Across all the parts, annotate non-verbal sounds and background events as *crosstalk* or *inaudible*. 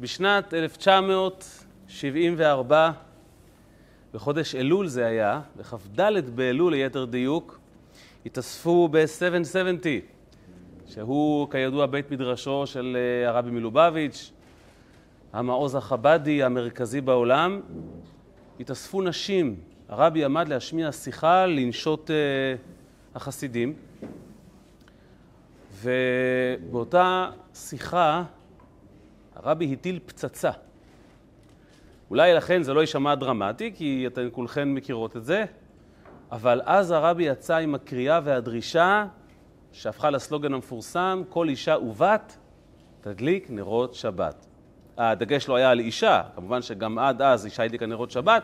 בשנת 1974, בחודש אלול זה היה, בכ"ד באלול ליתר דיוק, התאספו ב-770, שהוא כידוע בית מדרשו של אה, הרבי מלובביץ', המעוז החבדי המרכזי בעולם, התאספו נשים. הרבי עמד להשמיע שיחה לנשות uh, החסידים, ובאותה שיחה הרבי הטיל פצצה. אולי לכן זה לא יישמע דרמטי, כי אתן כולכן מכירות את זה, אבל אז הרבי יצא עם הקריאה והדרישה שהפכה לסלוגן המפורסם, כל אישה ובת תדליק נרות שבת. הדגש לא היה על אישה, כמובן שגם עד אז אישה הדליקה נרות שבת,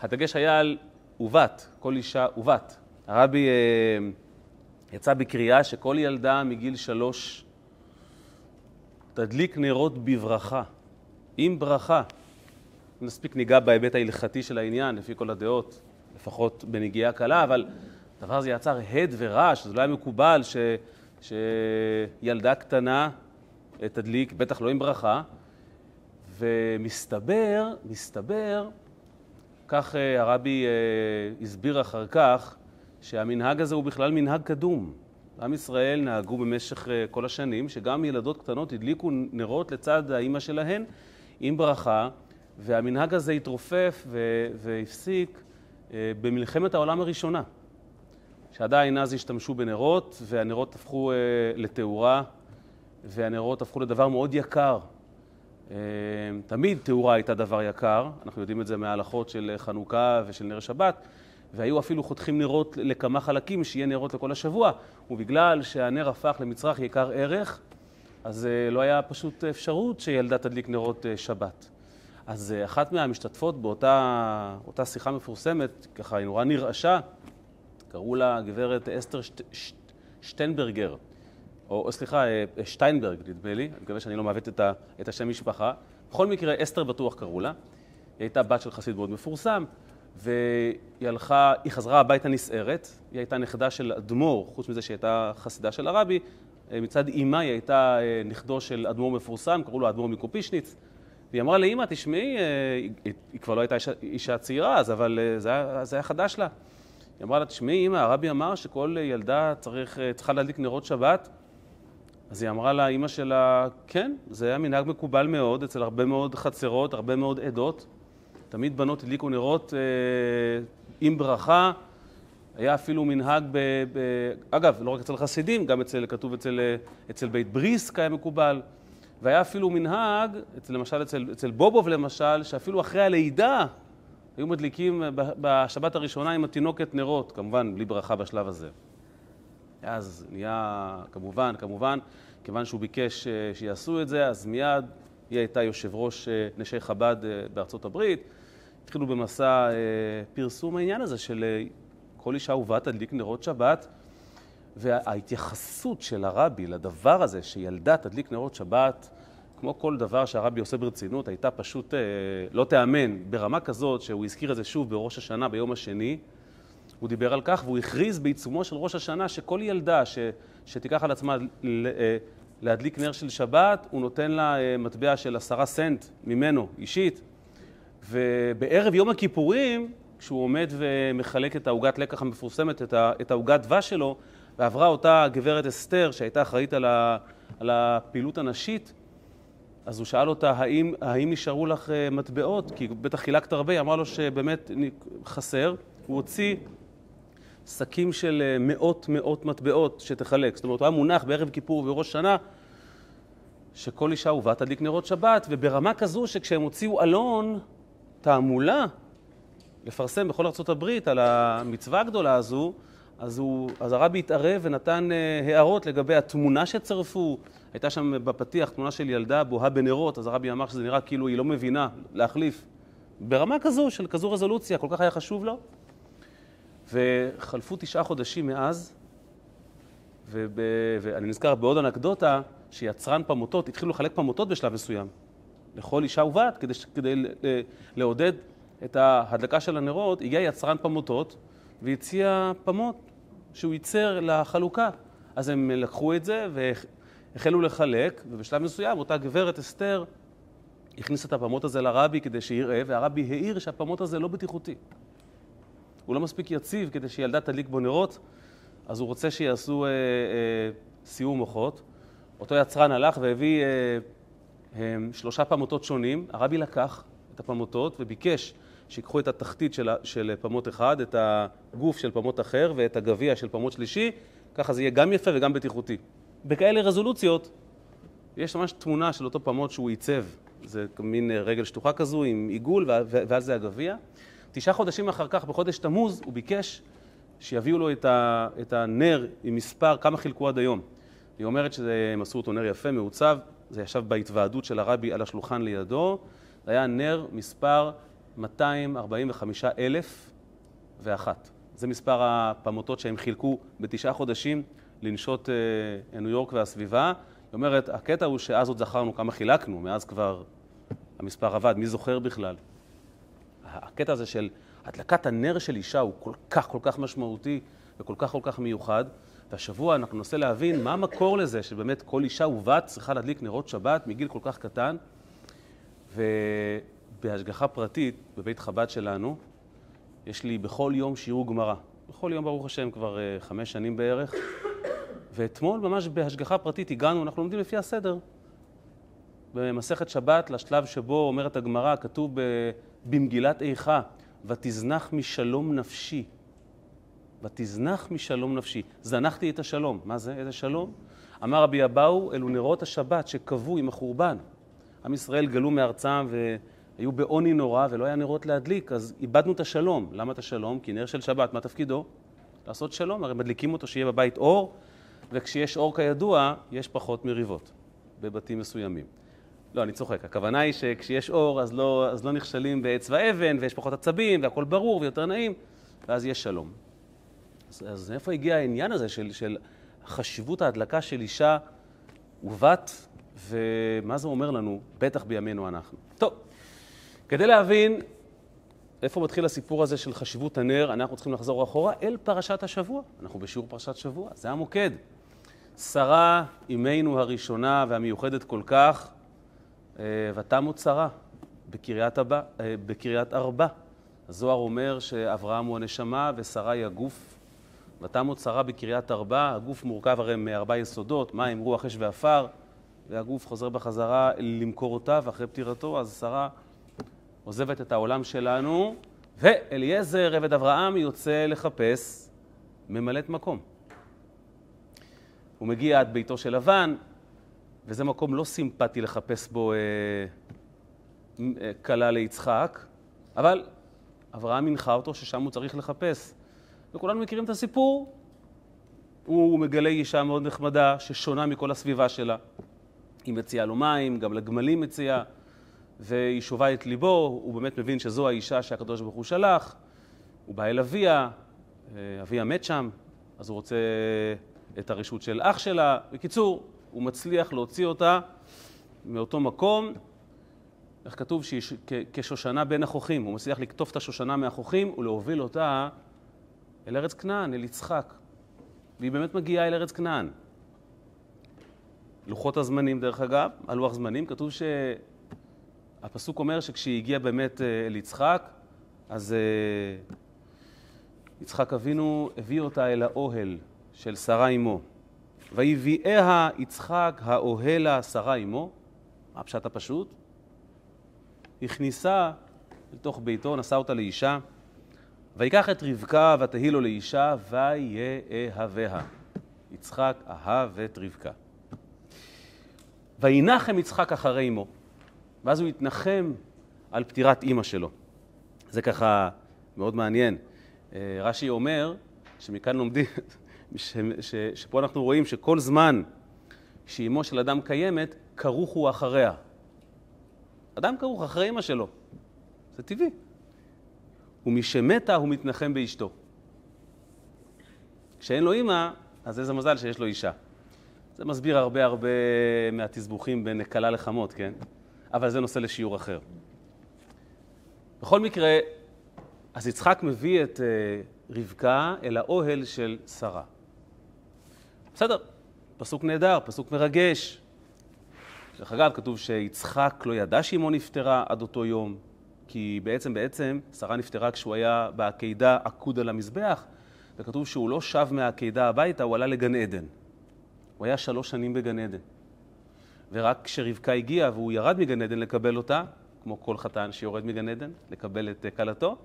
הדגש היה על ובת, כל אישה ובת. הרבי אה, יצא בקריאה שכל ילדה מגיל שלוש תדליק נרות בברכה, עם ברכה. נספיק ניגע בהיבט ההלכתי של העניין, לפי כל הדעות, לפחות בנגיעה קלה, אבל הדבר הזה יצר הד ורעש, זה לא היה מקובל ש, שילדה קטנה תדליק, בטח לא עם ברכה, ומסתבר, מסתבר, כך אה, הרבי אה, הסביר אחר כך, שהמנהג הזה הוא בכלל מנהג קדום. עם ישראל נהגו במשך אה, כל השנים שגם ילדות קטנות הדליקו נרות לצד האימא שלהן עם ברכה, והמנהג הזה התרופף והפסיק במלחמת העולם הראשונה, שעדיין אז השתמשו בנרות, והנרות הפכו לתאורה, והנרות הפכו לדבר מאוד יקר. תמיד תאורה הייתה דבר יקר, אנחנו יודעים את זה מההלכות של חנוכה ושל נר שבת, והיו אפילו חותכים נרות לכמה חלקים, שיהיה נרות לכל השבוע, ובגלל שהנר הפך למצרך יקר ערך, אז אה, לא היה פשוט אפשרות שילדה תדליק נרות אה, שבת. אז אה, אחת מהמשתתפות באותה שיחה מפורסמת, ככה היא נורא נרעשה, קראו לה גברת אסתר שט, שט, שטיינברגר. או סליחה, שטיינברג נדמה לי, אני מקווה שאני לא מעוות את, את השם משפחה. בכל מקרה, אסתר בטוח קראו לה. היא הייתה בת של חסיד מאוד מפורסם, והיא הלכה, היא חזרה הביתה נסערת. היא הייתה נכדה של אדמו"ר, חוץ מזה שהיא הייתה חסידה של הרבי. אה, מצד אימה היא הייתה אה, נכדו של אדמו"ר מפורסם, קראו לו אדמו"ר מקופישניץ. והיא אמרה לאימא, תשמעי, היא, היא כבר לא הייתה אישה, אישה צעירה אז, אבל זה היה, זה היה חדש לה. היא אמרה לה, תשמעי, אימא, הרבי אמר שכל ילדה צריך, צריכה להדליק נרות שבת. אז היא אמרה לאימא שלה, כן, זה היה מנהג מקובל מאוד אצל הרבה מאוד חצרות, הרבה מאוד עדות. תמיד בנות הדליקו נרות אה, עם ברכה. היה אפילו מנהג, ב, ב, אגב, לא רק אצל חסידים, גם אצל, כתוב אצל, אצל בית בריסק היה מקובל. והיה אפילו מנהג, אצל, למשל אצל, אצל בובוב למשל, שאפילו אחרי הלידה היו מדליקים בשבת הראשונה עם התינוקת נרות, כמובן בלי ברכה בשלב הזה. אז נהיה, כמובן, כמובן, כיוון שהוא ביקש אה, שיעשו את זה, אז מיד היא הייתה יושב ראש אה, נשי חב"ד אה, בארצות הברית. התחילו במסע פרסום העניין הזה של כל אישה ובת תדליק נרות שבת. וההתייחסות של הרבי לדבר הזה, שילדה תדליק נרות שבת, כמו כל דבר שהרבי עושה ברצינות, הייתה פשוט לא תיאמן, ברמה כזאת שהוא הזכיר את זה שוב בראש השנה ביום השני. הוא דיבר על כך והוא הכריז בעיצומו של ראש השנה שכל ילדה ש, שתיקח על עצמה אה, להדליק נר של שבת, הוא נותן לה אה, מטבע של עשרה סנט ממנו, אישית. ובערב יום הכיפורים, כשהוא עומד ומחלק את העוגת לקח המפורסמת, את העוגת דבש שלו, ועברה אותה גברת אסתר שהייתה אחראית על, ה, על הפעילות הנשית, אז הוא שאל אותה, האם, האם נשארו לך אה, מטבעות? כי בטח חילקת הרבה, היא אמרה לו שבאמת חסר. הוא הוציא שקים של אה, מאות מאות מטבעות שתחלק. זאת אומרת, הוא היה מונח בערב כיפור ובראש שנה, שכל אישה ובא תדליק נרות שבת, וברמה כזו שכשהם הוציאו אלון, תעמולה, לפרסם בכל ארה"ב על המצווה הגדולה הזו, אז, הוא, אז הרבי התערב ונתן uh, הערות לגבי התמונה שצרפו. הייתה שם בפתיח תמונה של ילדה בוהה בנרות, אז הרבי אמר שזה נראה כאילו היא לא מבינה להחליף. ברמה כזו, של כזו רזולוציה, כל כך היה חשוב לו. וחלפו תשעה חודשים מאז, וב... ואני נזכר בעוד אנקדוטה, שיצרן פמוטות, התחילו לחלק פמוטות בשלב מסוים, לכל אישה ובת, כדי, כדי לעודד את ההדלקה של הנרות, הגיע יצרן פמוטות והציע פמות שהוא ייצר לחלוקה. אז הם לקחו את זה והחלו לחלק, ובשלב מסוים אותה גברת אסתר הכניס את הפמות הזה לרבי כדי שיראה, והרבי העיר שהפמות הזה לא בטיחותי. הוא לא מספיק יציב כדי שילדה תדליק בו נרות, אז הוא רוצה שיעשו אה, אה, סיור מוחות. אותו יצרן הלך והביא אה, אה, שלושה פמוטות שונים, הרבי לקח את הפמוטות וביקש שיקחו את התחתית של, של פמות אחד, את הגוף של פמות אחר ואת הגביע של פמות שלישי, ככה זה יהיה גם יפה וגם בטיחותי. בכאלה רזולוציות, יש ממש תמונה של אותו פמות שהוא עיצב. זה מין רגל שטוחה כזו עם עיגול, ואז זה הגביע. תשעה חודשים אחר כך, בחודש תמוז, הוא ביקש שיביאו לו את, ה, את הנר עם מספר, כמה חילקו עד היום. היא אומרת שהם עשו אותו נר יפה, מעוצב, זה ישב בהתוועדות של הרבי על השולחן לידו, זה היה נר מספר 245,001. זה מספר הפמוטות שהם חילקו בתשעה חודשים לנשות אה, ניו יורק והסביבה. היא אומרת, הקטע הוא שאז עוד זכרנו כמה חילקנו, מאז כבר המספר עבד, מי זוכר בכלל? הקטע הזה של הדלקת הנר של אישה הוא כל כך כל כך משמעותי וכל כך כל כך מיוחד, והשבוע אנחנו ננסה להבין מה המקור לזה שבאמת כל אישה ובת צריכה להדליק נרות שבת מגיל כל כך קטן, ובהשגחה פרטית בבית חב"ד שלנו יש לי בכל יום שיעור גמרא. בכל יום, ברוך השם, כבר uh, חמש שנים בערך. ואתמול, ממש בהשגחה פרטית, הגענו, אנחנו לומדים לפי הסדר. במסכת שבת, לשלב שבו אומרת הגמרא, כתוב במגילת איכה, ותזנח משלום נפשי. ותזנח משלום נפשי. זנחתי את השלום. מה זה? איזה שלום? אמר רבי אבאו, אלו נרות השבת שקבעו עם החורבן. עם ישראל גלו מארצם והיו בעוני נורא ולא היה נרות להדליק, אז איבדנו את השלום. למה את השלום? כי נר של שבת, מה תפקידו? לעשות שלום, הרי מדליקים אותו שיהיה בבית אור, וכשיש אור כידוע, יש פחות מריבות בבתים מסוימים. לא, אני צוחק. הכוונה היא שכשיש אור, אז לא, אז לא נכשלים בעץ ואבן, ויש פחות עצבים, והכול ברור ויותר נעים, ואז יש שלום. אז, אז איפה הגיע העניין הזה של, של חשיבות ההדלקה של אישה ובת, ומה זה אומר לנו, בטח בימינו אנחנו. טוב, כדי להבין איפה מתחיל הסיפור הזה של חשיבות הנר, אנחנו צריכים לחזור אחורה אל פרשת השבוע. אנחנו בשיעור פרשת שבוע, זה המוקד. שרה, אמנו הראשונה והמיוחדת כל כך, ותמו צרה בקריית, אה, בקריית ארבע. הזוהר אומר שאברהם הוא הנשמה ושרה היא הגוף. ותמו צרה בקריית ארבע, הגוף מורכב הרי מארבע יסודות, מים, רוח, אש ועפר, והגוף חוזר בחזרה למקורותיו אחרי פטירתו, אז שרה עוזבת את העולם שלנו, ואליעזר, עבד אברהם, יוצא לחפש ממלאת מקום. הוא מגיע עד ביתו של לבן, וזה מקום לא סימפטי לחפש בו אה, אה, כלה ליצחק, אבל אברהם הנחה אותו ששם הוא צריך לחפש. וכולנו מכירים את הסיפור. הוא מגלה אישה מאוד נחמדה, ששונה מכל הסביבה שלה. היא מציעה לו מים, גם לגמלים מציעה, והיא שובה את ליבו, הוא באמת מבין שזו האישה שהקדוש ברוך הוא שלח. הוא בא אל אביה, אה, אביה מת שם, אז הוא רוצה את הרשות של אח שלה. בקיצור, הוא מצליח להוציא אותה מאותו מקום, איך כתוב? שהיא כשושנה בין החוכים. הוא מצליח לקטוף את השושנה מהחוכים ולהוביל אותה אל ארץ כנען, אל יצחק. והיא באמת מגיעה אל ארץ כנען. לוחות הזמנים, דרך אגב, הלוח זמנים, כתוב שהפסוק אומר שכשהיא הגיעה באמת אה, אל יצחק, אז אה, יצחק אבינו הביא אותה אל האוהל של שרה אמו. ויביאיה יצחק האוהלה שרה מה הפשט הפשוט? הכניסה לתוך ביתו, נשא אותה לאישה, ויקח את רבקה ותהי לו לאישה, ויאהביה. יצחק אהב את רבקה. וינחם יצחק אחרי אמו, ואז הוא התנחם על פטירת אימא שלו. זה ככה מאוד מעניין. אה, רש"י אומר שמכאן לומדים, ש, ש, שפה אנחנו רואים שכל זמן שאימו של אדם קיימת, כרוך הוא אחריה. אדם כרוך אחרי אימא שלו. זה טבעי. ומשמתה הוא מתנחם באשתו. כשאין לו אימא, אז איזה מזל שיש לו אישה. זה מסביר הרבה הרבה מהתסבוכים בין כלה לחמות, כן? אבל זה נושא לשיעור אחר. בכל מקרה, אז יצחק מביא את uh, רבקה אל האוהל של שרה. בסדר, פסוק נהדר, פסוק מרגש. דרך אגב, כתוב שיצחק לא ידע שאמו נפטרה עד אותו יום, כי בעצם, בעצם, שרה נפטרה כשהוא היה בעקידה עקוד על המזבח, וכתוב שהוא לא שב מהעקידה הביתה, הוא עלה לגן עדן. הוא היה שלוש שנים בגן עדן. ורק כשרבקה הגיעה והוא ירד מגן עדן לקבל אותה, כמו כל חתן שיורד מגן עדן, לקבל את כלתו,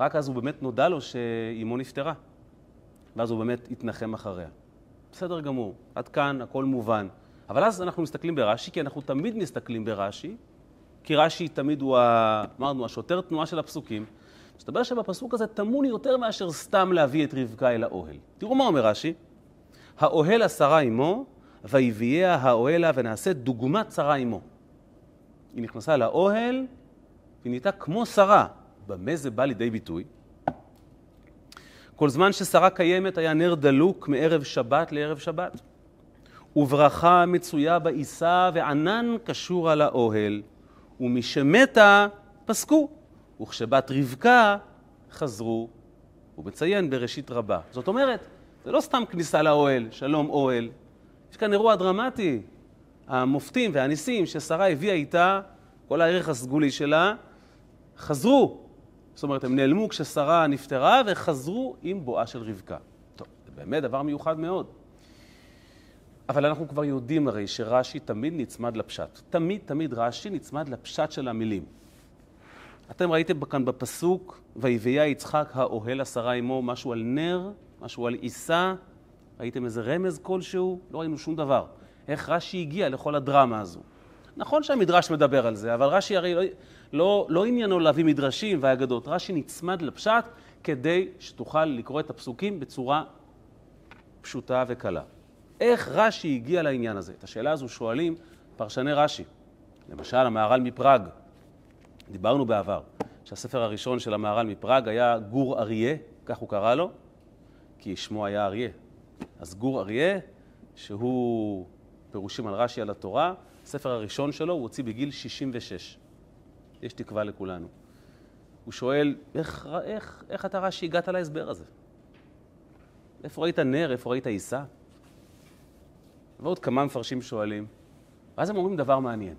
רק אז הוא באמת נודע לו שאימו נפטרה. ואז הוא באמת התנחם אחריה. בסדר גמור, עד כאן הכל מובן. אבל אז אנחנו מסתכלים ברש"י, כי אנחנו תמיד מסתכלים ברש"י, כי רש"י תמיד הוא, ה... אמרנו, השוטר תנועה של הפסוקים. מסתבר שבפסוק הזה טמון יותר מאשר סתם להביא את רבקה אל האוהל. תראו מה אומר רש"י: האוהל עשרה עמו, ויביאה האוהלה ונעשה דוגמת שרה עמו. היא נכנסה לאוהל, והיא נהייתה כמו שרה. במה זה בא לידי ביטוי? כל זמן ששרה קיימת היה נר דלוק מערב שבת לערב שבת. וברכה מצויה בעיסה וענן קשור על האוהל, ומשמתה פסקו, וכשבת רבקה חזרו. הוא מציין בראשית רבה. זאת אומרת, זה לא סתם כניסה לאוהל, שלום אוהל. יש כאן אירוע דרמטי. המופתים והניסים ששרה הביאה איתה, כל הערך הסגולי שלה, חזרו. זאת אומרת, הם נעלמו כששרה נפטרה וחזרו עם בואה של רבקה. טוב, זה באמת דבר מיוחד מאוד. אבל אנחנו כבר יודעים הרי שרש"י תמיד נצמד לפשט. תמיד תמיד רש"י נצמד לפשט של המילים. אתם ראיתם כאן בפסוק, ויביאה יצחק האוהל עשרה עמו, משהו על נר, משהו על עיסה, ראיתם איזה רמז כלשהו? לא ראינו שום דבר. איך רש"י הגיע לכל הדרמה הזו. נכון שהמדרש מדבר על זה, אבל רש"י הרי לא, לא, עניינו להביא מדרשים ואגדות. רש"י נצמד לפשט כדי שתוכל לקרוא את הפסוקים בצורה פשוטה וקלה. איך רש"י הגיע לעניין הזה? את השאלה הזו שואלים פרשני רש"י. למשל, המהר"ל מפראג. דיברנו בעבר שהספר הראשון של המהר"ל מפראג היה גור אריה, כך הוא קרא לו, כי שמו היה אריה. אז גור אריה, שהוא פירושים על רש"י על התורה, הספר הראשון שלו הוא הוציא בגיל 66. יש תקווה לכולנו. הוא שואל, איך, איך, איך אתה רש"י הגעת להסבר הזה? איפה ראית נר? איפה ראית עיסה? ועוד כמה מפרשים שואלים. ואז הם אומרים דבר מעניין.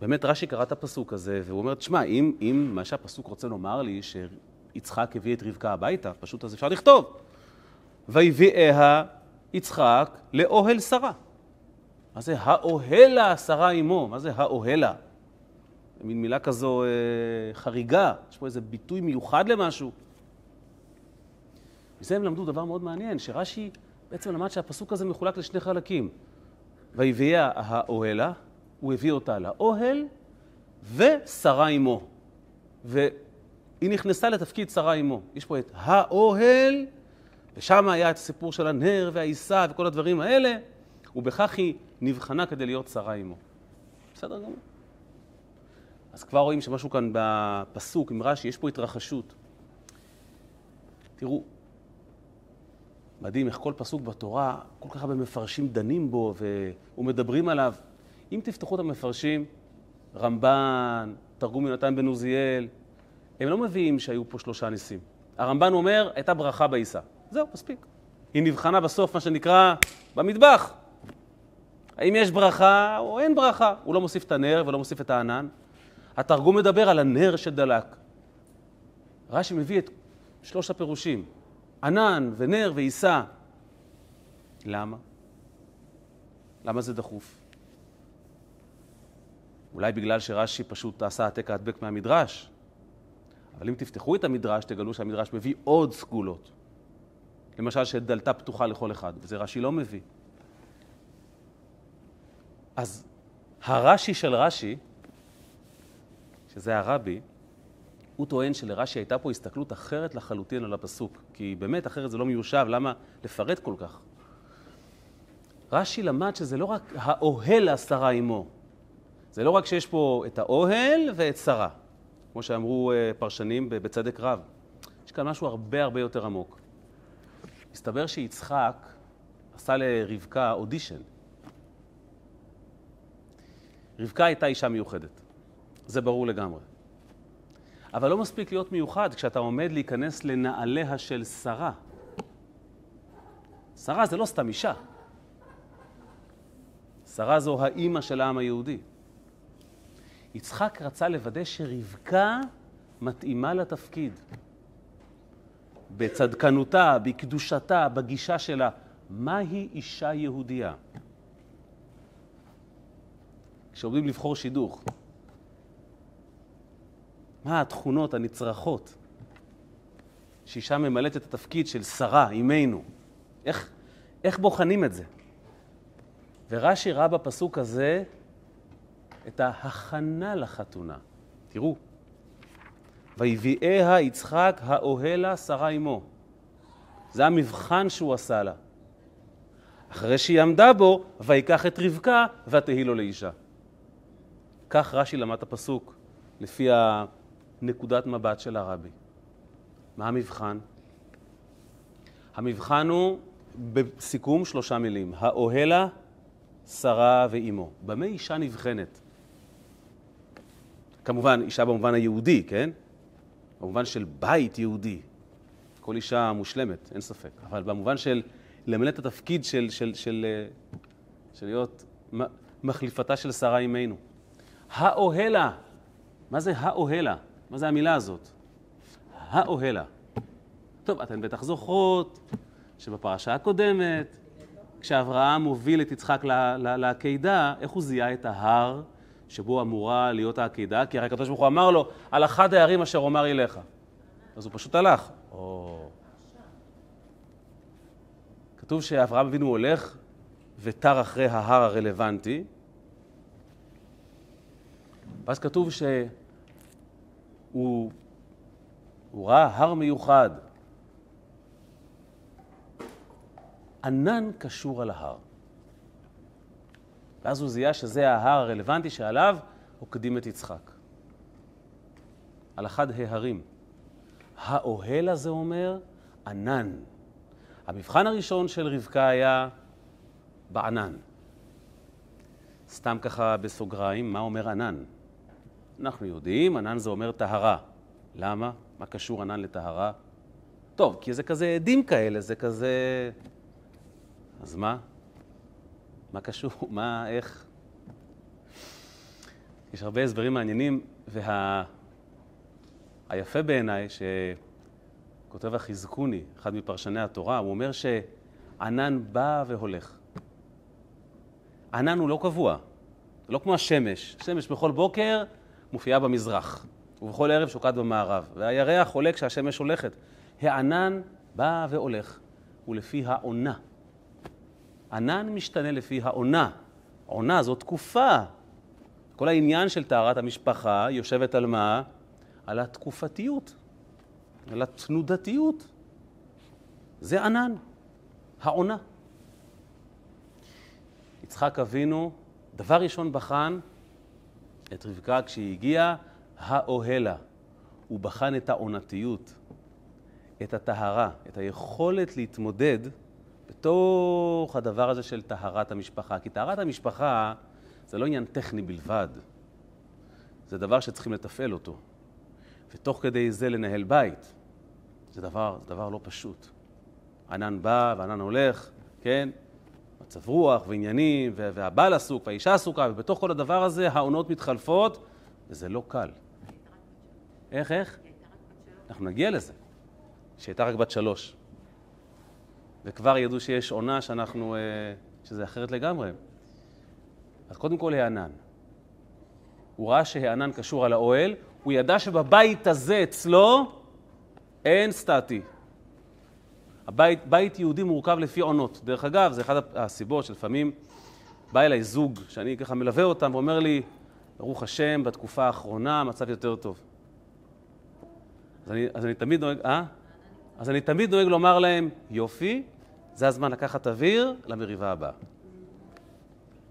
באמת רש"י קרא את הפסוק הזה, והוא אומר, תשמע, אם, אם מה שהפסוק רוצה לומר לי, שיצחק הביא את רבקה הביתה, פשוט אז אפשר לכתוב. ויביאיה יצחק לאוהל שרה. מה זה האוהלה שרה עמו? מה זה האוהלה? מין מילה כזו אה, חריגה, יש פה איזה ביטוי מיוחד למשהו. מזה הם למדו דבר מאוד מעניין, שרש"י בעצם למד שהפסוק הזה מחולק לשני חלקים. ויביאה האוהלה, הוא הביא אותה לאוהל, ושרה עמו. והיא נכנסה לתפקיד שרה עמו. יש פה את האוהל, ושם היה את הסיפור של הנר והעיסה וכל הדברים האלה, ובכך היא נבחנה כדי להיות שרה עמו. בסדר גמור. אז כבר רואים שמשהו כאן בפסוק עם רש"י, יש פה התרחשות. תראו, מדהים איך כל פסוק בתורה, כל כך הרבה מפרשים דנים בו ומדברים עליו. אם תפתחו את המפרשים, רמב"ן, תרגום יונתן בן עוזיאל, הם לא מביאים שהיו פה שלושה ניסים. הרמב"ן אומר, הייתה ברכה בעיסה. זהו, מספיק. היא נבחנה בסוף, מה שנקרא, במטבח. האם יש ברכה או אין ברכה? הוא לא מוסיף את הנר ולא מוסיף את הענן. התרגום מדבר על הנר שדלק. רש"י מביא את שלוש הפירושים, ענן ונר ועיסה. למה? למה זה דחוף? אולי בגלל שרש"י פשוט עשה העתק הדבק מהמדרש, אבל אם תפתחו את המדרש, תגלו שהמדרש מביא עוד סגולות. למשל, שדלתה פתוחה לכל אחד, וזה רש"י לא מביא. אז הרש"י של רש"י, שזה הרבי, הוא טוען שלרש"י הייתה פה הסתכלות אחרת לחלוטין על הפסוק, כי באמת אחרת זה לא מיושב, למה לפרט כל כך? רש"י למד שזה לא רק האוהל השרה עמו, זה לא רק שיש פה את האוהל ואת שרה, כמו שאמרו אה, פרשנים בצדק רב. יש כאן משהו הרבה הרבה יותר עמוק. מסתבר שיצחק עשה לרבקה אודישן. רבקה הייתה אישה מיוחדת, זה ברור לגמרי. אבל לא מספיק להיות מיוחד כשאתה עומד להיכנס לנעליה של שרה. שרה זה לא סתם אישה. שרה זו האימא של העם היהודי. יצחק רצה לוודא שרבקה מתאימה לתפקיד. בצדקנותה, בקדושתה, בגישה שלה. מהי אישה יהודייה? כשעומדים לבחור שידוך, מה התכונות הנצרכות שאישה ממלאת את התפקיד של שרה, אימנו? איך, איך בוחנים את זה? ורש"י ראה בפסוק הזה את ההכנה לחתונה. תראו, ויביאיה יצחק האוהלה שרה עמו. זה המבחן שהוא עשה לה. אחרי שהיא עמדה בו, ויקח את רבקה ותהי לו לאישה. כך רש"י למד את הפסוק, לפי הנקודת מבט של הרבי. מה המבחן? המבחן הוא בסיכום שלושה מילים, האוהלה, שרה ואימו. במה אישה נבחנת? כמובן, אישה במובן היהודי, כן? במובן של בית יהודי. כל אישה מושלמת, אין ספק. אבל במובן של למלא את התפקיד של, של, של, של להיות מחליפתה של שרה אימנו. האוהלה. מה זה האוהלה? מה זה המילה הזאת? האוהלה. טוב, אתן בטח זוכרות שבפרשה הקודמת, כשאברהם מוביל את יצחק לעקידה, איך הוא זיהה את ההר שבו אמורה להיות העקידה? כי הרי הוא אמר לו, על אחד הערים אשר אומר אליך. אז הוא פשוט הלך. או... כתוב שאברהם אבינו הולך ותר אחרי ההר הרלוונטי, ואז כתוב שהוא ראה הר מיוחד, ענן קשור על ההר. ואז הוא זיהה שזה ההר הרלוונטי שעליו עוקדים את יצחק. על אחד ההרים. האוהל הזה אומר ענן. המבחן הראשון של רבקה היה בענן. סתם ככה בסוגריים, מה אומר ענן? אנחנו יודעים, ענן זה אומר טהרה. למה? מה קשור ענן לטהרה? טוב, כי זה כזה עדים כאלה, זה כזה... אז מה? מה קשור? *laughs* מה, איך? יש הרבה הסברים מעניינים, והיפה וה... בעיניי, שכותב החזקוני, אחד מפרשני התורה, הוא אומר שענן בא והולך. ענן הוא לא קבוע, לא כמו השמש. השמש בכל בוקר מופיעה במזרח, ובכל ערב שוקעת במערב, והירח עולה כשהשמש הולכת. הענן בא והולך, ולפי העונה. ענן משתנה לפי העונה. עונה זו תקופה. כל העניין של טהרת המשפחה יושבת על מה? על התקופתיות, על התנודתיות. זה ענן, העונה. יצחק אבינו, דבר ראשון בחן את רבקה כשהיא הגיעה, האוהלה. הוא בחן את העונתיות, את הטהרה, את היכולת להתמודד בתוך הדבר הזה של טהרת המשפחה. כי טהרת המשפחה זה לא עניין טכני בלבד, זה דבר שצריכים לתפעל אותו. ותוך כדי זה לנהל בית, זה דבר, זה דבר לא פשוט. ענן בא וענן הולך, כן? מצב רוח ועניינים, והבעל עסוק והאישה עסוקה, ובתוך כל הדבר הזה העונות מתחלפות, וזה לא קל. איך, איך? אנחנו נגיע לזה. שהייתה רק בת שלוש. וכבר ידעו שיש עונה שאנחנו, אה, שזה אחרת לגמרי. אז קודם כל הענן. הוא ראה שהענן קשור על האוהל, הוא ידע שבבית הזה אצלו אין סטטי. הבית, בית יהודי מורכב לפי עונות. דרך אגב, זה אחת הסיבות שלפעמים בא אליי זוג, שאני ככה מלווה אותם, ואומר לי, ברוך השם, בתקופה האחרונה המצב יותר טוב. אז אני, אז אני תמיד נוהג, אה? אז אני תמיד נוהג לומר להם, יופי, זה הזמן לקחת אוויר למריבה הבאה.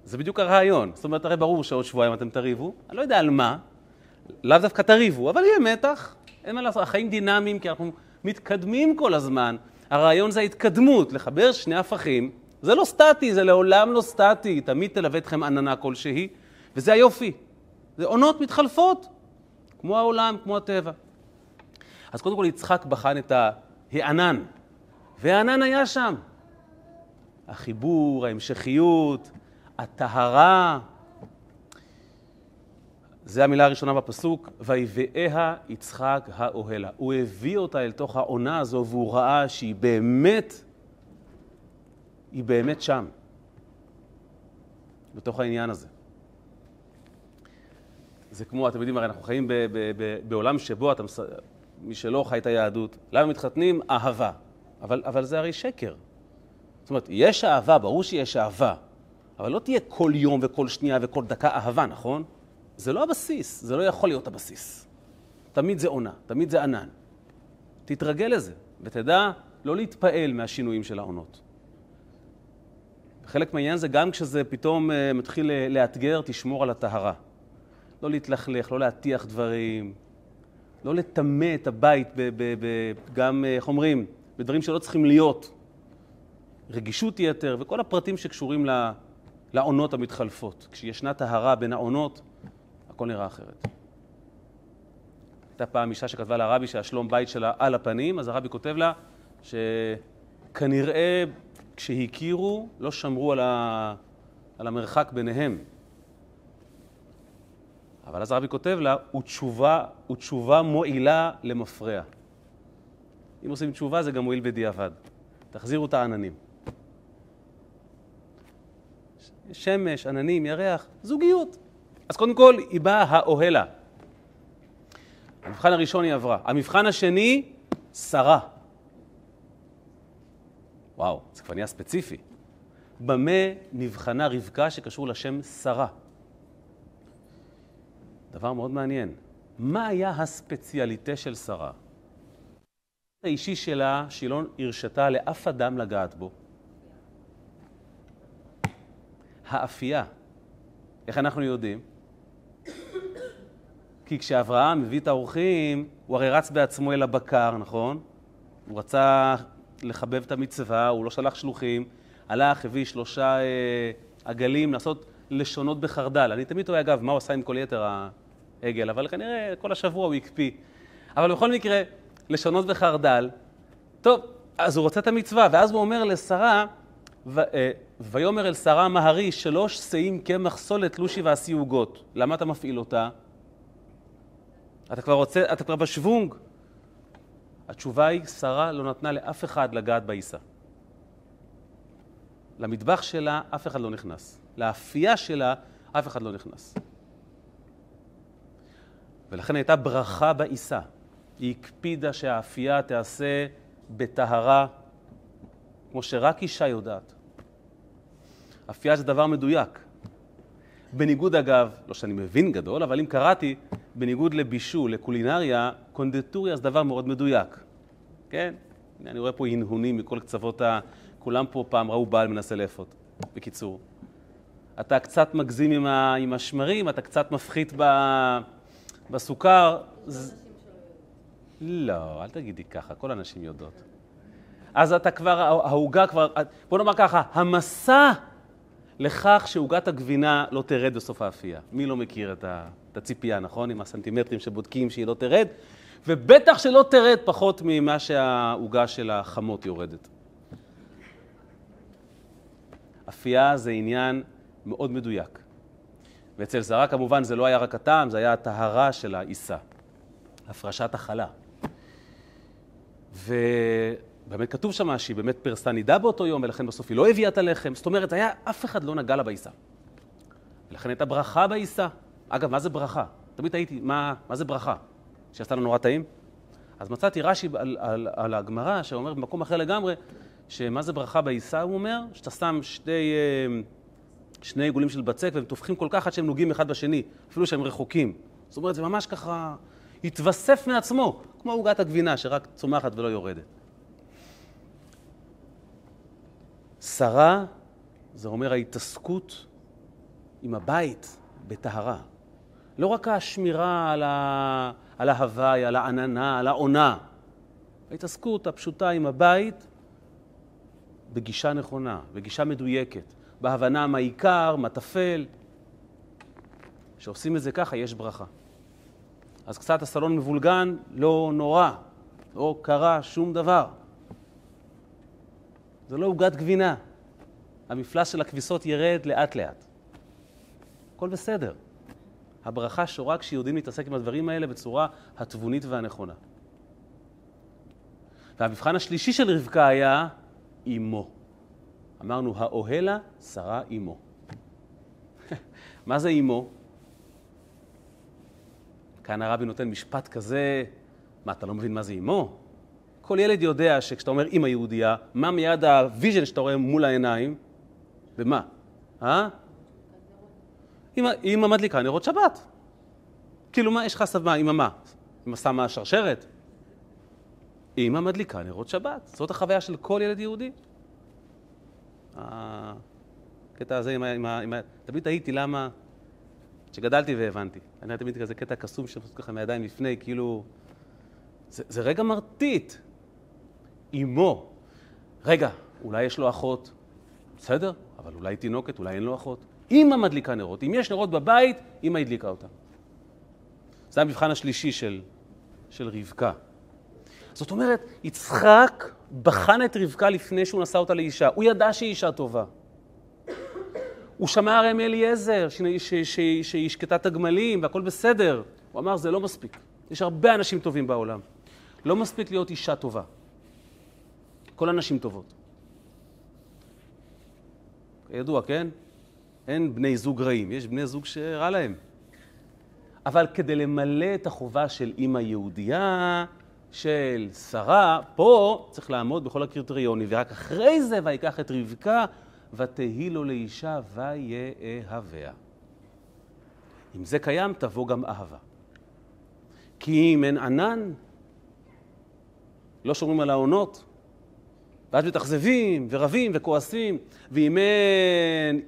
זה בדיוק הרעיון. זאת אומרת, הרי ברור שעוד שבועיים אתם תריבו, אני לא יודע על מה, לאו דווקא תריבו, אבל יהיה מתח, אין מה לעשות, החיים דינמיים, כי אנחנו מתקדמים כל הזמן. הרעיון זה ההתקדמות, לחבר שני הפכים. זה לא סטטי, זה לעולם לא סטטי, תמיד תלווה אתכם עננה כלשהי, וזה היופי. זה עונות מתחלפות, כמו העולם, כמו הטבע. אז קודם כל יצחק בחן את הענן, והענן היה שם. החיבור, ההמשכיות, הטהרה, זה המילה הראשונה בפסוק, ויביאיה יצחק האוהלה. הוא הביא אותה אל תוך העונה הזו והוא ראה שהיא באמת, היא באמת שם, בתוך העניין הזה. זה כמו, אתם יודעים, הרי אנחנו חיים ב- ב- ב- בעולם שבו אתה, מס... מי שלא חי את היהדות, למה מתחתנים? אהבה. אבל, אבל זה הרי שקר. זאת אומרת, יש אהבה, ברור שיש אהבה, אבל לא תהיה כל יום וכל שנייה וכל דקה אהבה, נכון? זה לא הבסיס, זה לא יכול להיות הבסיס. תמיד זה עונה, תמיד זה ענן. תתרגל לזה, ותדע לא להתפעל מהשינויים של העונות. חלק מהעניין זה גם כשזה פתאום uh, מתחיל לאתגר, תשמור על הטהרה. לא להתלכלך, לא להטיח דברים, לא לטמא את הבית ב, ב, ב, גם, איך אומרים, בדברים שלא צריכים להיות. רגישות יתר וכל הפרטים שקשורים לעונות המתחלפות. כשישנה טהרה בין העונות, הכל נראה אחרת. הייתה פעם אישה שכתבה לרבי שהשלום בית שלה על הפנים, אז הרבי כותב לה שכנראה כשהכירו לא שמרו על, ה... על המרחק ביניהם. אבל אז הרבי כותב לה, ותשובה, ותשובה מועילה למפרע. אם עושים תשובה זה גם מועיל בדיעבד. תחזירו את העננים. שמש, עננים, ירח, זוגיות. אז קודם כל, היא באה האוהלה. המבחן הראשון היא עברה. המבחן השני, שרה. וואו, זה כבר נהיה ספציפי. במה נבחנה רבקה שקשור לשם שרה? דבר מאוד מעניין. מה היה הספציאליטה של שרה? האישי שלה, שהיא לא הרשתה לאף אדם לגעת בו. האפייה. איך אנחנו יודעים? כי כשאברהם הביא את האורחים, הוא הרי רץ בעצמו אל הבקר, נכון? הוא רצה לחבב את המצווה, הוא לא שלח שלוחים, הלך, הביא שלושה אה, עגלים לעשות לשונות בחרדל. אני תמיד תוהה, אגב, מה הוא עשה עם כל יתר העגל, אבל כנראה כל השבוע הוא הקפיא. אבל בכל מקרה, לשונות בחרדל, טוב, אז הוא רוצה את המצווה, ואז הוא אומר לשרה, ו, אה, ויאמר אל שרה מהרי, שלוש שאים קמח סולת לושי ועשי עוגות. למה אתה מפעיל אותה? אתה כבר רוצה, אתה כבר בשוונג. התשובה היא, שרה לא נתנה לאף אחד לגעת בעיסה. למטבח שלה אף אחד לא נכנס. לאפייה שלה אף אחד לא נכנס. ולכן הייתה ברכה בעיסה. היא הקפידה שהאפייה תיעשה בטהרה, כמו שרק אישה יודעת. אפייה זה דבר מדויק. בניגוד אגב, לא שאני מבין גדול, אבל אם קראתי, בניגוד לבישול, לקולינריה, קונדטוריה זה דבר מאוד מדויק. כן? אני רואה פה הנהונים מכל קצוות ה... כולם פה פעם ראו בעל מנסה לאפות. בקיצור. אתה קצת מגזים עם, ה... עם השמרים, אתה קצת מפחית ב... בסוכר. ז... לא, אל תגידי ככה, כל הנשים יודעות. אז אתה כבר, העוגה כבר, בוא נאמר ככה, המסע לכך שעוגת הגבינה לא תרד בסוף האפייה. מי לא מכיר את, הציפייה, נכון? עם הסנטימטרים שבודקים שהיא לא תרד, ובטח שלא תרד פחות ממה שהעוגה של החמות יורדת. אפייה זה עניין מאוד מדויק. ואצל זרה כמובן זה לא היה רק הטעם, זה היה הטהרה של העיסה, הפרשת החלה. ובאמת כתוב שם שהיא באמת פרסה נידה באותו יום, ולכן בסוף היא לא הביאה את הלחם. זאת אומרת, היה, אף אחד לא נגע לה בעיסה. ולכן הייתה ברכה בעיסה. אגב, מה זה ברכה? תמיד הייתי, מה, מה זה ברכה? שעשתה לנו נורא טעים? אז מצאתי רש"י על, על, על הגמרא, שאומר במקום אחר לגמרי, שמה זה ברכה בעיסה, הוא אומר, שאתה שם שני, אה, שני עיגולים של בצק והם טופחים כל כך עד שהם נוגעים אחד בשני, אפילו שהם רחוקים. זאת אומרת, זה ממש ככה התווסף מעצמו, כמו עוגת הגבינה שרק צומחת ולא יורדת. שרה, זה אומר ההתעסקות עם הבית בטהרה. לא רק השמירה על, ה... על ההוואי, על העננה, על העונה. ההתעסקות הפשוטה עם הבית בגישה נכונה, בגישה מדויקת, בהבנה מה עיקר, מה טפל. כשעושים את זה ככה, יש ברכה. אז קצת הסלון מבולגן, לא נורא, לא קרה שום דבר. זה לא עוגת גבינה. המפלס של הכביסות ירד לאט-לאט. הכל בסדר. הברכה שורה כשיודעים להתעסק עם הדברים האלה בצורה התבונית והנכונה. והמבחן השלישי של רבקה היה אמו. אמרנו, האוהלה שרה אמו. *laughs* מה זה אמו? כאן הרבי נותן משפט כזה, מה, אתה לא מבין מה זה אמו? כל ילד יודע שכשאתה אומר אימא יהודייה, מה מיד ה vision שאתה רואה מול העיניים? ומה? אה? אימא מדליקה נרות שבת. כאילו, מה, יש לך סבבה, אימא מה? אימא שמה שרשרת? אימא מדליקה נרות שבת. זאת החוויה של כל ילד יהודי. הקטע הזה עם ה... עם ה... תמיד תהיתי למה... כשגדלתי והבנתי. אני תמיד כזה קטע קסום שעושה ככה מהידיים לפני, כאילו... זה, זה רגע מרטיט. אמו. רגע, אולי יש לו אחות. בסדר, אבל אולי תינוקת, אולי אין לו אחות. אמא מדליקה נרות. אם יש נרות בבית, אמא הדליקה אותם. זה המבחן השלישי של, של רבקה. זאת אומרת, יצחק בחן את רבקה לפני שהוא נשא אותה לאישה. הוא ידע שהיא אישה טובה. הוא שמע הרי מאליעזר שהיא השקטה את הגמלים והכל בסדר. הוא אמר, זה לא מספיק. יש הרבה אנשים טובים בעולם. לא מספיק להיות אישה טובה. כל הנשים טובות. כידוע, כן? אין בני זוג רעים, יש בני זוג שרע להם. אבל כדי למלא את החובה של אימא יהודייה, של שרה, פה צריך לעמוד בכל הקריטריונים, ורק אחרי זה ויקח את רבקה, ותהי לו לאישה ויאהביה. אם זה קיים, תבוא גם אהבה. כי אם אין ענן, לא שומרים על העונות, ואז מתאכזבים ורבים וכועסים, ואם אין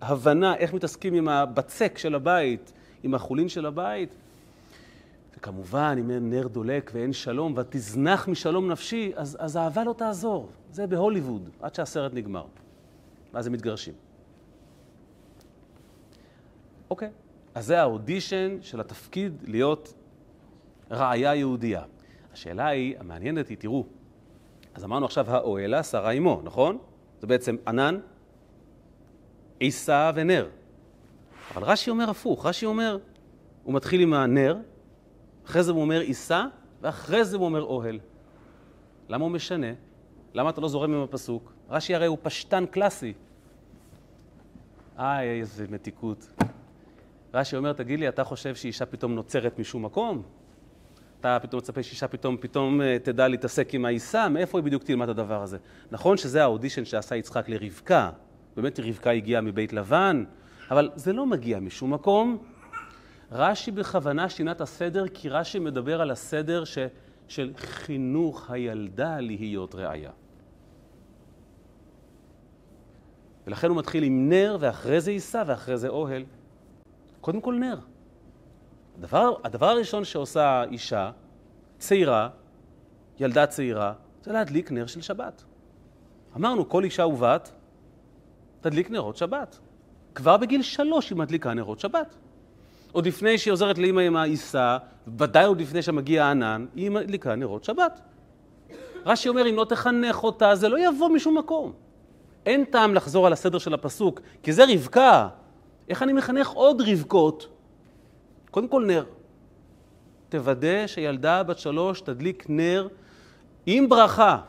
הבנה איך מתעסקים עם הבצק של הבית, עם החולין של הבית, וכמובן, אם אין נר דולק ואין שלום, ותזנח משלום נפשי, אז, אז אהבה לא תעזור. זה בהוליווד, עד שהסרט נגמר. ואז הם מתגרשים. אוקיי, אז זה האודישן של התפקיד להיות רעיה יהודייה. השאלה היא, המעניינת היא, תראו, אז אמרנו עכשיו האוהלה, שרה אמו, נכון? זה בעצם ענן, עיסה ונר. אבל רש"י אומר הפוך, רש"י אומר, הוא מתחיל עם הנר, אחרי זה הוא אומר עיסה, ואחרי זה הוא אומר אוהל. למה הוא משנה? למה אתה לא זורם עם הפסוק? רש"י הרי הוא פשטן קלאסי. איי, איזה מתיקות. רש"י אומר, תגיד לי, אתה חושב שאישה פתאום נוצרת משום מקום? אתה פתאום מצפה שאישה פתאום, פתאום אה, תדע להתעסק עם העיסה? מאיפה היא בדיוק תלמד את הדבר הזה? נכון שזה האודישן שעשה יצחק לרבקה. באמת רבקה הגיעה מבית לבן, אבל זה לא מגיע משום מקום. רש"י בכוונה שינה את הסדר, כי רש"י מדבר על הסדר ש, של חינוך הילדה להיות ראיה. ולכן הוא מתחיל עם נר, ואחרי זה עיסה, ואחרי זה אוהל. קודם כל נר. הדבר, הדבר הראשון שעושה אישה, צעירה, ילדה צעירה, זה להדליק נר של שבת. אמרנו, כל אישה ובת תדליק נרות שבת. כבר בגיל שלוש היא מדליקה נרות שבת. עוד לפני שהיא עוזרת לאמא עם העיסה, ודאי עוד לפני שמגיע הענן, היא מדליקה נרות שבת. רש"י אומר, אם לא תחנך אותה, זה לא יבוא משום מקום. אין טעם לחזור על הסדר של הפסוק, כי זה רבקה. איך אני מחנך עוד רבקות? קודם כל נר. תוודא שילדה בת שלוש תדליק נר עם ברכה.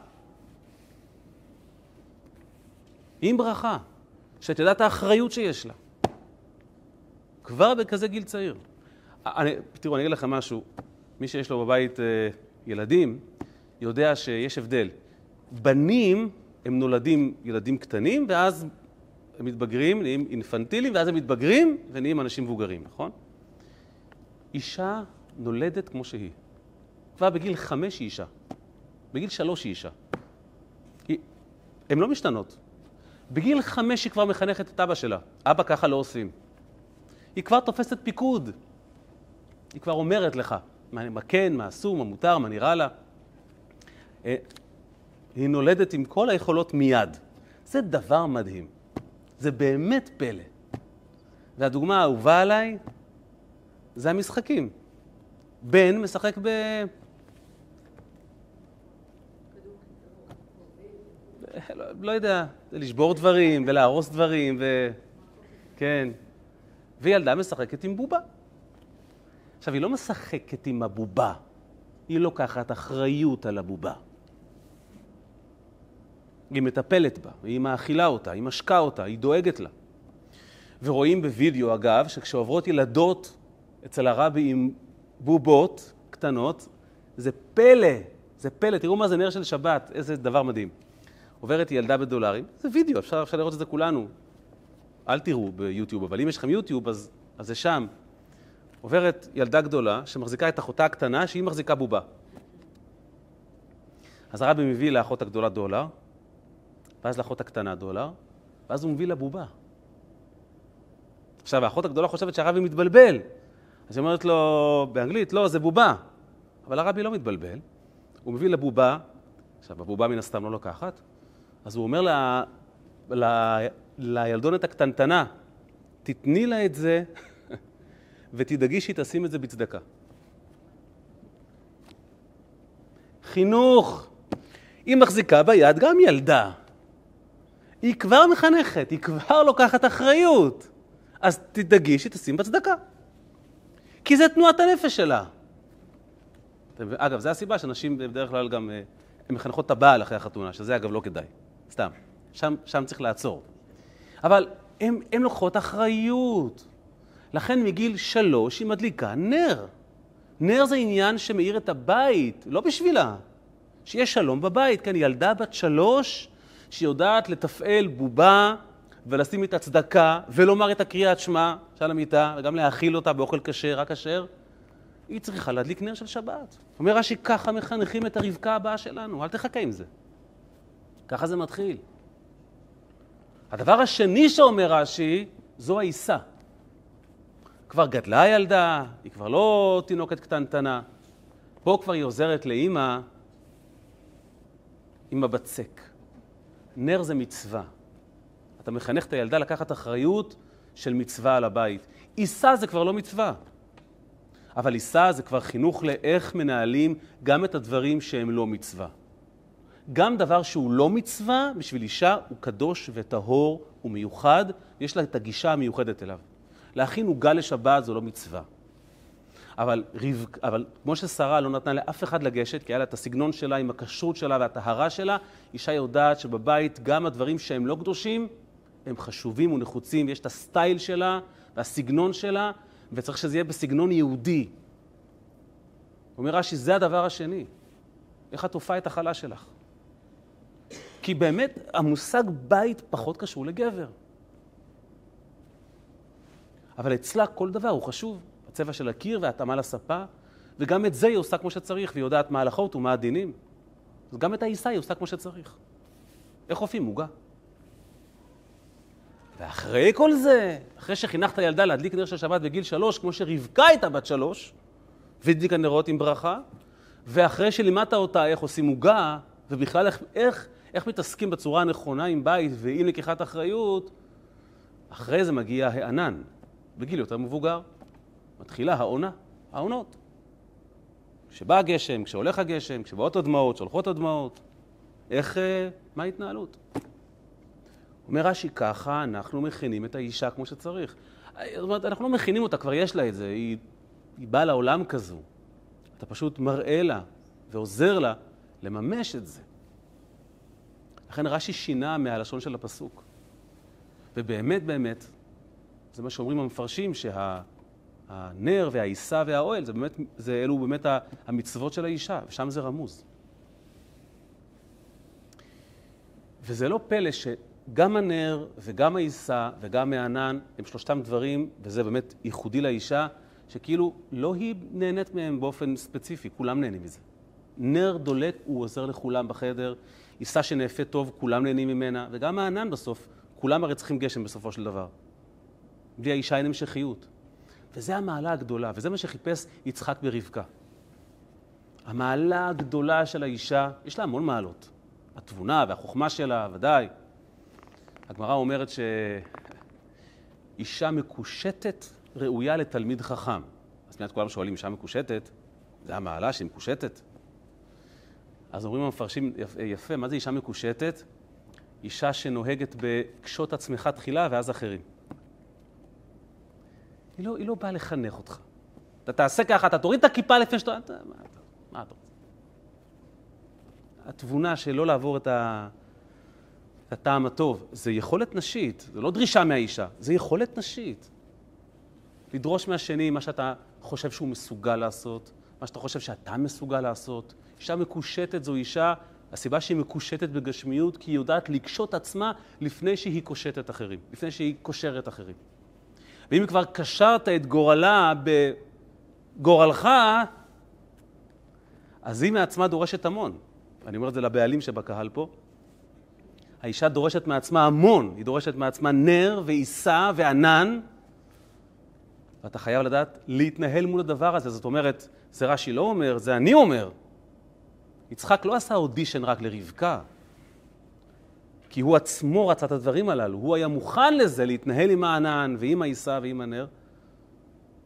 עם ברכה. שאת יודעת את האחריות שיש לה. כבר בכזה גיל צעיר. אני, תראו, אני אגיד לכם משהו. מי שיש לו בבית אה, ילדים, יודע שיש הבדל. בנים, הם נולדים ילדים קטנים, ואז הם מתבגרים, נהיים אינפנטילים, ואז הם מתבגרים ונהיים אנשים מבוגרים, נכון? אישה נולדת כמו שהיא. כבר בגיל חמש היא אישה. בגיל שלוש היא אישה. הן לא משתנות. בגיל חמש היא כבר מחנכת את אבא שלה. אבא, ככה לא עושים. היא כבר תופסת פיקוד. היא כבר אומרת לך מה כן, מה אסור, מה מותר, מה נראה לה. אה, היא נולדת עם כל היכולות מיד. זה דבר מדהים. זה באמת פלא. והדוגמה האהובה עליי זה המשחקים. בן משחק ב... לא, לא יודע, לשבור דברים ולהרוס דברים ו... כן. וילדה משחקת עם בובה. עכשיו, היא לא משחקת עם הבובה, היא לוקחת אחריות על הבובה. היא מטפלת בה, היא מאכילה אותה, היא משקה אותה, היא דואגת לה. ורואים בווידאו, אגב, שכשעוברות ילדות אצל הרבי עם בובות קטנות, זה פלא, זה פלא, תראו מה זה נר של שבת, איזה דבר מדהים. עוברת ילדה בדולרים, זה וידאו, אפשר, אפשר לראות את זה כולנו. אל תראו ביוטיוב, אבל אם יש לכם יוטיוב, אז, אז זה שם. עוברת ילדה גדולה שמחזיקה את אחותה הקטנה, שהיא מחזיקה בובה. אז הרבי מביא לאחות הגדולה דולר, ואז לאחות הקטנה דולר, ואז הוא מביא לה בובה. עכשיו, האחות הגדולה חושבת שהרבי מתבלבל. אז היא אומרת לו באנגלית, לא, זה בובה. אבל הרבי לא מתבלבל. הוא מביא לה בובה, עכשיו, הבובה מן הסתם לא לוקחת, אז הוא אומר לה, לה, לילדונת הקטנטנה, תתני לה את זה *laughs* ותדאגי שהיא תשים את זה בצדקה. חינוך. היא מחזיקה ביד גם ילדה. היא כבר מחנכת, היא כבר לוקחת אחריות. אז תדאגי שתשים בצדקה. כי זה תנועת הנפש שלה. אגב, זו הסיבה שאנשים בדרך כלל גם, אה, הן מחנכות את הבעל אחרי החתונה, שזה אגב לא כדאי, סתם. שם, שם צריך לעצור. אבל הן לוקחות אחריות. לכן מגיל שלוש היא מדליקה נר. נר זה עניין שמאיר את הבית, לא בשבילה. שיהיה שלום בבית, כן, ילדה בת שלוש שיודעת לתפעל בובה ולשים את הצדקה ולומר את הקריאת שמע של המיטה וגם להאכיל אותה באוכל כשר, רק כשר, היא צריכה להדליק נר של שבת. אומר רש"י, ככה מחנכים את הרבקה הבאה שלנו, אל תחכה עם זה. ככה זה מתחיל. הדבר השני שאומר רש"י, זו העיסה. כבר גדלה הילדה, היא כבר לא תינוקת קטנטנה. פה כבר היא עוזרת לאימא עם הבצק. נר זה מצווה. אתה מחנך את הילדה לקחת אחריות של מצווה על הבית. עיסה זה כבר לא מצווה. אבל עיסה זה כבר חינוך לאיך מנהלים גם את הדברים שהם לא מצווה. גם דבר שהוא לא מצווה, בשביל אישה הוא קדוש וטהור ומיוחד, יש לה את הגישה המיוחדת אליו. להכין עוגה לשבת זו לא מצווה. אבל, ריב, אבל כמו ששרה לא נתנה לאף אחד לגשת, כי היה לה את הסגנון שלה עם הכשרות שלה והטהרה שלה, אישה יודעת שבבית גם הדברים שהם לא קדושים, הם חשובים ונחוצים, יש את הסטייל שלה והסגנון שלה, וצריך שזה יהיה בסגנון יהודי. אומר רש"י, זה הדבר השני. איך את תופעה את החלה שלך? כי באמת המושג בית פחות קשור לגבר. אבל אצלה כל דבר הוא חשוב. הצבע של הקיר והתאמה לספה, וגם את זה היא עושה כמו שצריך, והיא יודעת מה ההלכות ומה הדינים. אז גם את העיסה היא עושה כמו שצריך. איך אופים עוגה? ואחרי כל זה, אחרי שחינכת ילדה להדליק נר של שבת בגיל שלוש, כמו שרבקה הייתה בת שלוש, והדליקה נרות עם ברכה, ואחרי שלימדת אותה איך עושים עוגה, ובכלל איך, איך, איך מתעסקים בצורה הנכונה עם בית ועם לקיחת אחריות, אחרי זה מגיע הענן, בגיל יותר מבוגר. מתחילה העונה, העונות. כשבא הגשם, כשהולך הגשם, כשבאות הדמעות, כשהולכות הדמעות, איך, אה, מה ההתנהלות? אומר רש"י, ככה אנחנו מכינים את האישה כמו שצריך. זאת אומרת, אנחנו לא מכינים אותה, כבר יש לה את זה, היא, היא באה לעולם כזו. אתה פשוט מראה לה ועוזר לה לממש את זה. לכן רש"י שינה מהלשון של הפסוק. ובאמת, באמת, זה מה שאומרים המפרשים, שהנר והעיסה והאוהל, זה באמת, זה אלו באמת המצוות של האישה, ושם זה רמוז. וזה לא פלא שגם הנר וגם העיסה וגם הענן הם שלושתם דברים, וזה באמת ייחודי לאישה, שכאילו לא היא נהנית מהם באופן ספציפי, כולם נהנים מזה. נר דולק, הוא עוזר לכולם בחדר, עיסה שנאפה טוב, כולם נהנים ממנה, וגם הענן בסוף, כולם הרי צריכים גשם בסופו של דבר. בלי האישה אין המשכיות. וזה המעלה הגדולה, וזה מה שחיפש יצחק ברבקה. המעלה הגדולה של האישה, יש לה המון מעלות. התבונה והחוכמה שלה, ודאי. הגמרא אומרת שאישה מקושטת ראויה לתלמיד חכם. אז מיד כולם שואלים, אישה מקושטת? זה המעלה שהיא מקושטת? אז אומרים המפרשים יפה, מה זה אישה מקושטת? אישה שנוהגת בקשות עצמך תחילה ואז אחרים. היא לא, היא לא באה לחנך אותך. אתה תעשה ככה, אתה תוריד את הכיפה לפני שאתה... אתה, מה, אתה רוצה? התבונה לא לעבור את, ה, את הטעם הטוב, זה יכולת נשית, זה לא דרישה מהאישה, זה יכולת נשית. לדרוש מהשני מה שאתה חושב שהוא מסוגל לעשות, מה שאתה חושב שאתה מסוגל לעשות. אישה מקושטת זו אישה, הסיבה שהיא מקושטת בגשמיות, כי היא יודעת לקשוט עצמה לפני שהיא קושטת אחרים, לפני שהיא קושרת אחרים. ואם כבר קשרת את גורלה בגורלך, אז היא מעצמה דורשת המון. אני אומר את זה לבעלים שבקהל פה. האישה דורשת מעצמה המון, היא דורשת מעצמה נר ועיסה וענן, ואתה חייב לדעת להתנהל מול הדבר הזה. זאת אומרת, זה רש"י לא אומר, זה אני אומר. יצחק לא עשה אודישן רק לרבקה, כי הוא עצמו רצה את הדברים הללו. הוא היה מוכן לזה, להתנהל עם הענן ועם העיסה ועם הנר.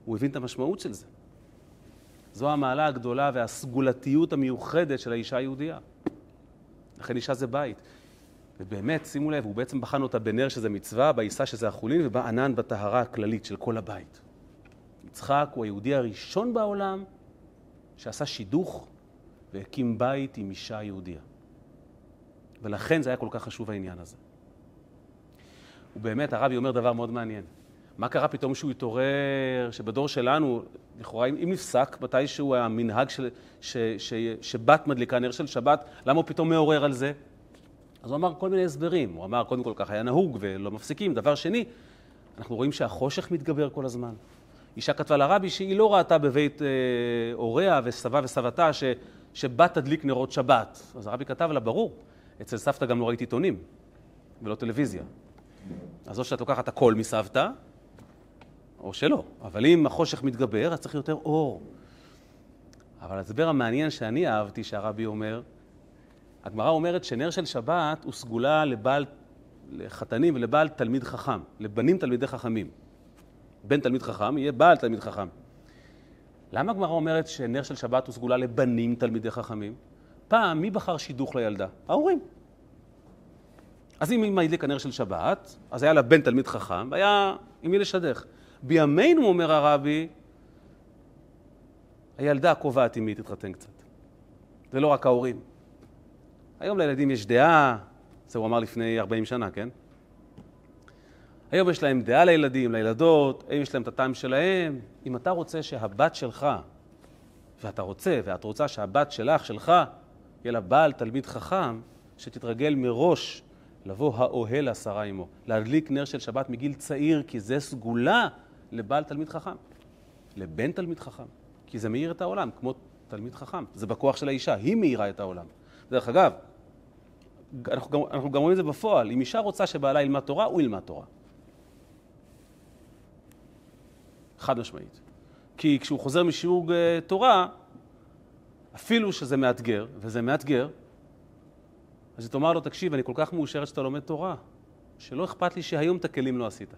הוא הבין את המשמעות של זה. זו המעלה הגדולה והסגולתיות המיוחדת של האישה היהודייה. לכן אישה זה בית. ובאמת, שימו לב, הוא בעצם בחן אותה בנר שזה מצווה, בעיסה שזה החולין, ובענן בטהרה הכללית של כל הבית. יצחק הוא היהודי הראשון בעולם שעשה שידוך והקים בית עם אישה יהודייה. ולכן זה היה כל כך חשוב העניין הזה. ובאמת, הרבי אומר דבר מאוד מעניין. מה קרה פתאום שהוא התעורר, שבדור שלנו, לכאורה, אם נפסק מתישהו המנהג של, ש, ש, שבת מדליקה נר של שבת, למה הוא פתאום מעורר על זה? אז הוא אמר כל מיני הסברים. הוא אמר, קודם כל, כך היה נהוג ולא מפסיקים. דבר שני, אנחנו רואים שהחושך מתגבר כל הזמן. אישה כתבה לרבי שהיא לא ראתה בבית אה, הוריה וסבה וסבתה ש, שבת תדליק נרות שבת. אז הרבי כתב לה, ברור, אצל סבתא גם לא ראית עיתונים ולא טלוויזיה. אז או שאת לוקחת הכל מסבתא, או שלא. אבל אם החושך מתגבר, אז צריך יותר אור. אבל ההסבר המעניין שאני אהבתי, שהרבי אומר, הגמרא אומרת שנר של שבת הוא סגולה לבעל, לחתנים ולבעל תלמיד חכם, לבנים תלמידי חכמים. בן תלמיד חכם יהיה בעל תלמיד חכם. למה הגמרא אומרת שנר של שבת הוא סגולה לבנים תלמידי חכמים? פעם, מי בחר שידוך לילדה? ההורים. אז אם אמא הדליקה נר של שבת, אז היה לה בן תלמיד חכם, והיה עם מי לשדך. בימינו, אומר הרבי, הילדה קובעת עם מי תתחתן קצת. זה לא רק ההורים. היום לילדים יש דעה, זה הוא אמר לפני 40 שנה, כן? היום יש להם דעה לילדים, לילדות, היום יש להם את הטעם שלהם. אם אתה רוצה שהבת שלך, ואתה רוצה, ואת רוצה שהבת שלך, שלך, יהיה לה בעל תלמיד חכם, שתתרגל מראש לבוא האוהל עשרה עמו, להדליק נר של שבת מגיל צעיר, כי זה סגולה לבעל תלמיד חכם, לבן תלמיד חכם, כי זה מאיר את העולם, כמו תלמיד חכם. זה בכוח של האישה, היא מאירה את העולם. דרך אגב, אנחנו גם, רואים את זה בפועל, אם אישה רוצה שבעלה ילמד תורה, הוא ילמד תורה. חד משמעית. כי כשהוא חוזר משיעור אה, תורה, אפילו שזה מאתגר, וזה מאתגר, אז היא תאמר לו, תקשיב, אני כל כך מאושרת שאתה לומד תורה, שלא אכפת לי שהיום את הכלים לא עשית.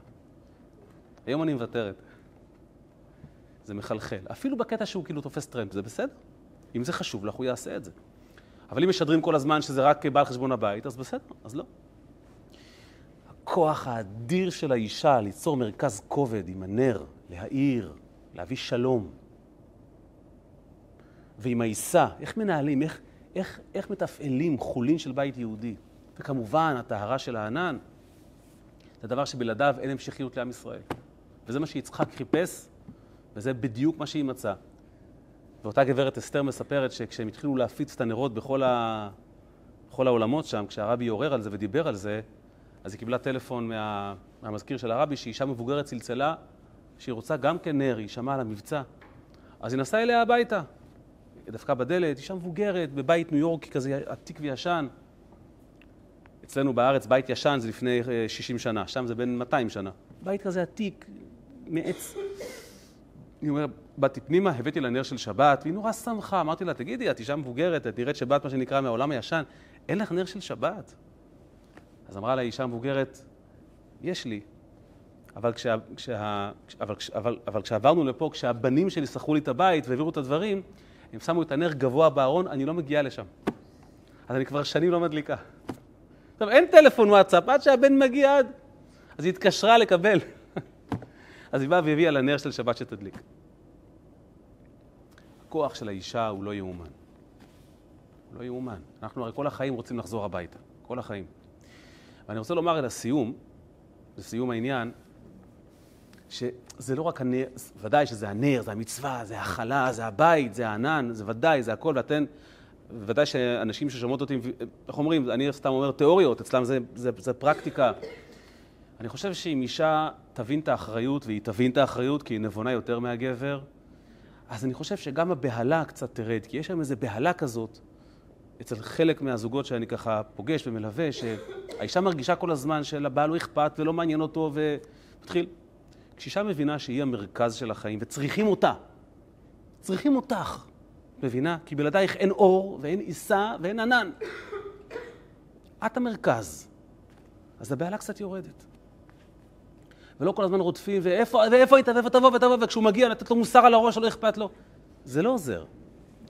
היום אני מוותרת. זה מחלחל. אפילו בקטע שהוא כאילו תופס טרמפ, זה בסדר. אם זה חשוב לך, הוא יעשה את זה. אבל אם משדרים כל הזמן שזה רק בא על חשבון הבית, אז בסדר, אז לא. הכוח האדיר של האישה ליצור מרכז כובד עם הנר, להאיר, להביא שלום. ועם העיסה, איך מנהלים, איך, איך, איך מתפעלים חולין של בית יהודי. וכמובן, הטהרה של הענן, זה דבר שבלעדיו אין המשכיות לעם ישראל. וזה מה שיצחק חיפש, וזה בדיוק מה שהיא מצאה. ואותה גברת אסתר מספרת שכשהם התחילו להפיץ את הנרות בכל, ה... בכל העולמות שם, כשהרבי עורר על זה ודיבר על זה, אז היא קיבלה טלפון מה... מהמזכיר של הרבי, שאישה מבוגרת צלצלה, שהיא רוצה גם כן נר, היא שמעה על המבצע. אז היא נסעה אליה הביתה. היא דפקה בדלת, אישה מבוגרת, בבית ניו יורקי כזה עתיק וישן. אצלנו בארץ בית ישן זה לפני 60 אה, שנה, שם זה בין 200 שנה. בית כזה עתיק, מעץ. אני אומר, באתי פנימה, הבאתי לה נר של שבת, והיא נורא שמחה. אמרתי לה, תגידי, את אישה מבוגרת, את נראית שבת, מה שנקרא, מהעולם הישן, אין לך נר של שבת? אז אמרה לה אישה מבוגרת, יש לי, אבל, כשה, כשה, אבל, אבל, אבל כשעברנו לפה, כשהבנים שלי שכרו לי את הבית והעבירו את הדברים, הם שמו את הנר גבוה בארון, אני לא מגיעה לשם. אז אני כבר שנים לא מדליקה. עכשיו, אין טלפון וואטסאפ, עד שהבן מגיע עד. אז היא התקשרה לקבל. אז היא באה והביאה לנר של שבת שתדליק. הכוח של האישה הוא לא יאומן. הוא לא יאומן. אנחנו הרי כל החיים רוצים לחזור הביתה. כל החיים. ואני רוצה לומר לסיום, לסיום העניין, שזה לא רק הנר, ודאי שזה הנר, זה המצווה, זה החלה, זה הבית, זה הענן, זה ודאי, זה הכל, ואתן, ודאי שאנשים ששומעות אותי, איך אומרים, אני סתם אומר תיאוריות, אצלם זה, זה, זה פרקטיקה. אני חושב שאם אישה תבין את האחריות, והיא תבין את האחריות כי היא נבונה יותר מהגבר, אז אני חושב שגם הבהלה קצת תרד, כי יש שם איזו בהלה כזאת אצל חלק מהזוגות שאני ככה פוגש ומלווה, שהאישה מרגישה כל הזמן שלבעל לא אכפת ולא מעניין אותו ומתחיל. כשאישה מבינה שהיא המרכז של החיים וצריכים אותה, צריכים אותך, מבינה? כי בלעדייך אין אור ואין עיסה ואין ענן. את המרכז. אז הבהלה קצת יורדת. ולא כל הזמן רודפים, ואיפה, ואיפה היית, ואיפה תבוא ותבוא, וכשהוא מגיע לתת לו מוסר על הראש, לא אכפת לו. זה לא עוזר.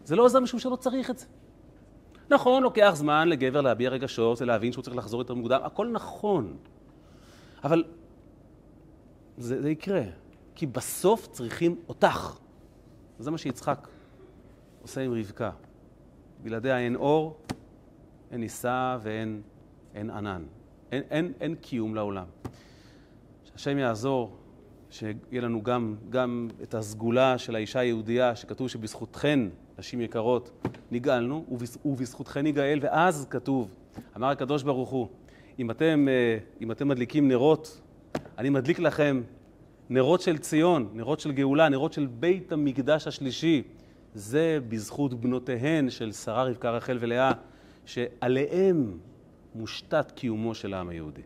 זה לא עוזר משום שלא צריך את זה. נכון, לוקח זמן לגבר להביע רגשות ולהבין שהוא צריך לחזור יותר מוקדם, הכל נכון. אבל זה, זה יקרה, כי בסוף צריכים אותך. וזה מה שיצחק עושה עם רבקה. בלעדיה אין אור, אין נישא ואין אין ענן. אין, אין, אין קיום לעולם. שהשם יעזור שיהיה לנו גם, גם את הסגולה של האישה היהודייה, שכתוב שבזכותכן, נשים יקרות, נגאלנו, ובזכותכן ניגאל, ואז כתוב, אמר הקדוש ברוך הוא, אם אתם, אה, אם אתם מדליקים נרות, אני מדליק לכם נרות של ציון, נרות של גאולה, נרות של בית המקדש השלישי. זה בזכות בנותיהן של שרה, רבקה, רחל ולאה, שעליהם מושתת קיומו של העם היהודי.